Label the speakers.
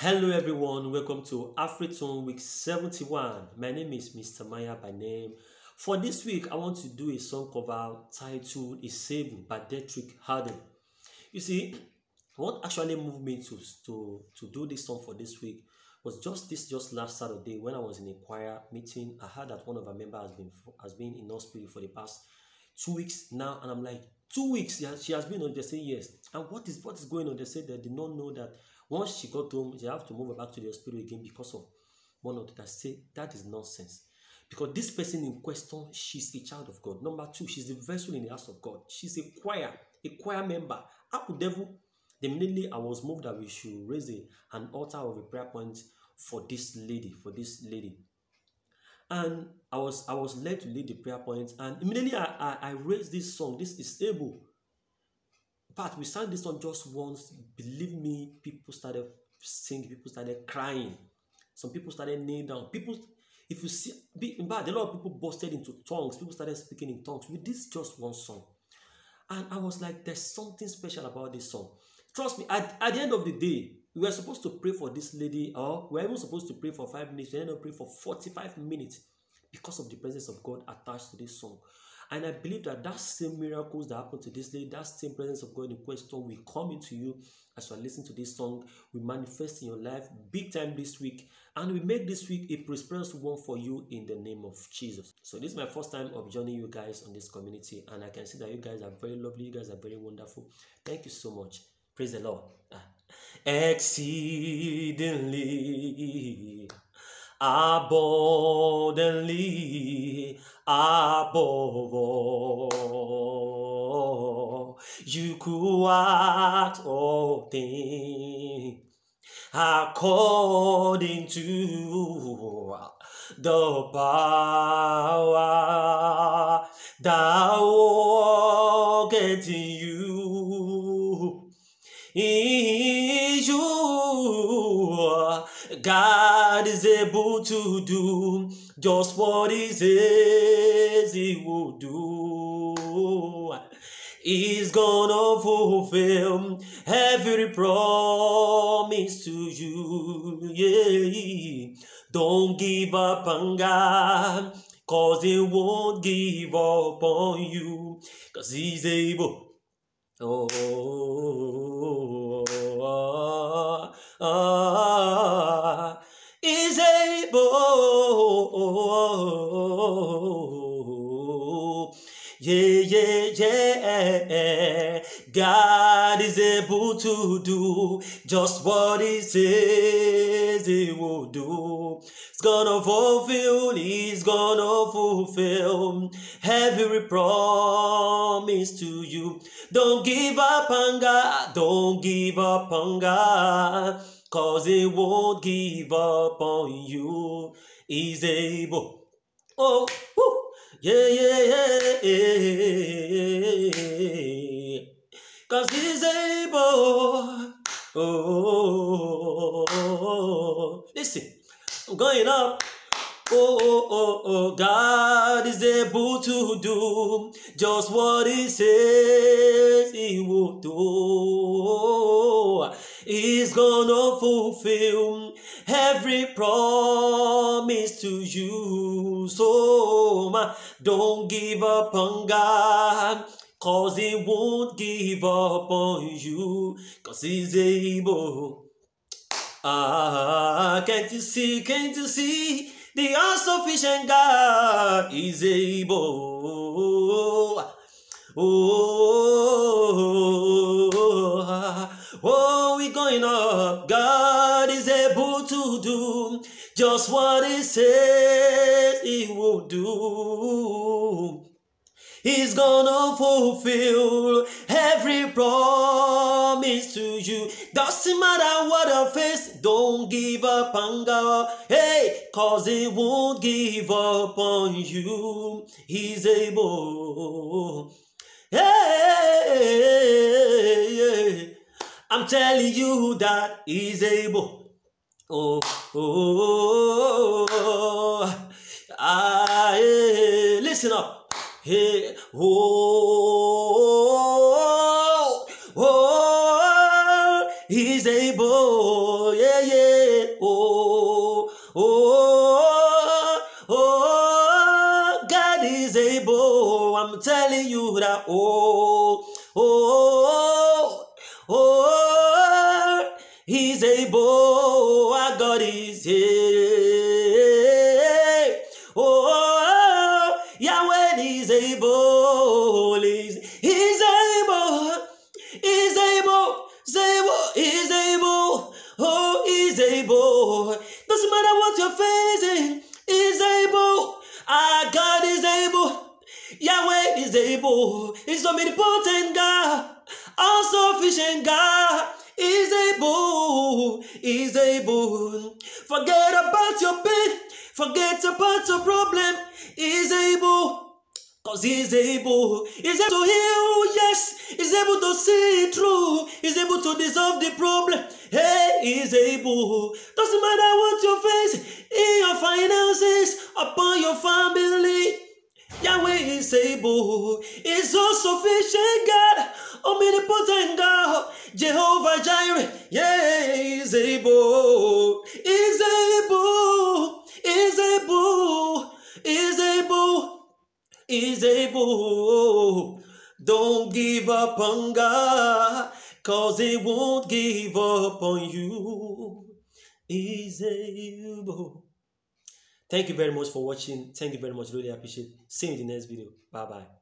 Speaker 1: Hello everyone, welcome to Afritone Week 71. My name is Mr. Maya by name. For this week, I want to do a song cover titled Isable by Dietrich Haddon. You see, what actually moved me to, to, to do this song for this week was just this just last Saturday when I was in a choir meeting. I heard that one of our members has been has been in hospital for the past two weeks now, and I'm like, two weeks has, she has been on. They say yes, and what is what is going on? They said they did not know that once she got home, they have to move back to the hospital again because of one of the that say that is nonsense. Because this person in question, she's a child of God. Number two, she's the vessel in the house of God. She's a choir, a choir member. How could devil? Immediately, I was moved that we should raise a, an altar of a prayer point for this lady, for this lady. And I was I was led to lead the prayer point, and immediately I, I, I raised this song. This is able fact, we sang this song just once. Believe me, people started singing, people started crying. Some people started kneeling down. People, if you see, in fact, a lot of people busted into tongues. People started speaking in tongues with this just one song. And I was like, there's something special about this song. Trust me, at, at the end of the day, we were supposed to pray for this lady, or we were even supposed to pray for five minutes. We ended up praying for 45 minutes because of the presence of God attached to this song. And I believe that that same miracles that happened to this lady, that same presence of God in question will come into you as you are listening to this song, will manifest in your life big time this week, and we make this week a prosperous one for you in the name of Jesus. So this is my first time of joining you guys on this community, and I can see that you guys are very lovely, you guys are very wonderful. Thank you so much. Praise the Lord. Ah. Exceedingly abundantly above. You could oh, act all things according to the power that God is able to do just what He says He will do. He's gonna fulfill every promise to you. Yeah. Don't give up on God, cause He won't give up on you, cause He's able. Oh, Yeah. God is able to do just what He says He will do. He's gonna fulfill, He's gonna fulfill every promise to you. Don't give up on God, don't give up on God, cause He won't give up on you. He's able. Oh, woo. Yeah, yeah, yeah, yeah. Cause He's able. Oh, listen, I'm going up. Oh, oh, oh, oh, God is able to do just what He says He will do. He's gonna fulfill every promise to you. So, don't give up on God. Cause he won't give up on you, cause he's able. Ah, can't you see, can't you see? The all-sufficient God is able. Oh, going up. God is able to do just what He says He will do. He's gonna fulfill every promise to you. Doesn't matter what I face, don't give up on God. Hey, cause He won't give up on you. He's able. Hey, I'm telling you that He's able. Oh, oh, oh, ah, hey, listen up. Hey, oh, oh, he's able. Yeah, yeah. Oh, oh, oh. God is able. I'm telling you that. Oh, oh, is able. He's omnipotent God. All sufficient God. He's able. He's able. Forget about your pain. Forget about your problem. He's able. Cause he's able, he's able to heal, yes, he's able to see through, he's able to dissolve the problem. Hey, he's able. Doesn't matter what you face in your finances, upon your family. Yahweh is able, is all sufficient God, omnipotent God, Jehovah Jireh, yeah, he's able, he's able, he's able, he's able is able. Don't give up on God, cause He won't give up on you. Is able. Thank you very much for watching. Thank you very much. Really appreciate. See you in the next video. Bye bye.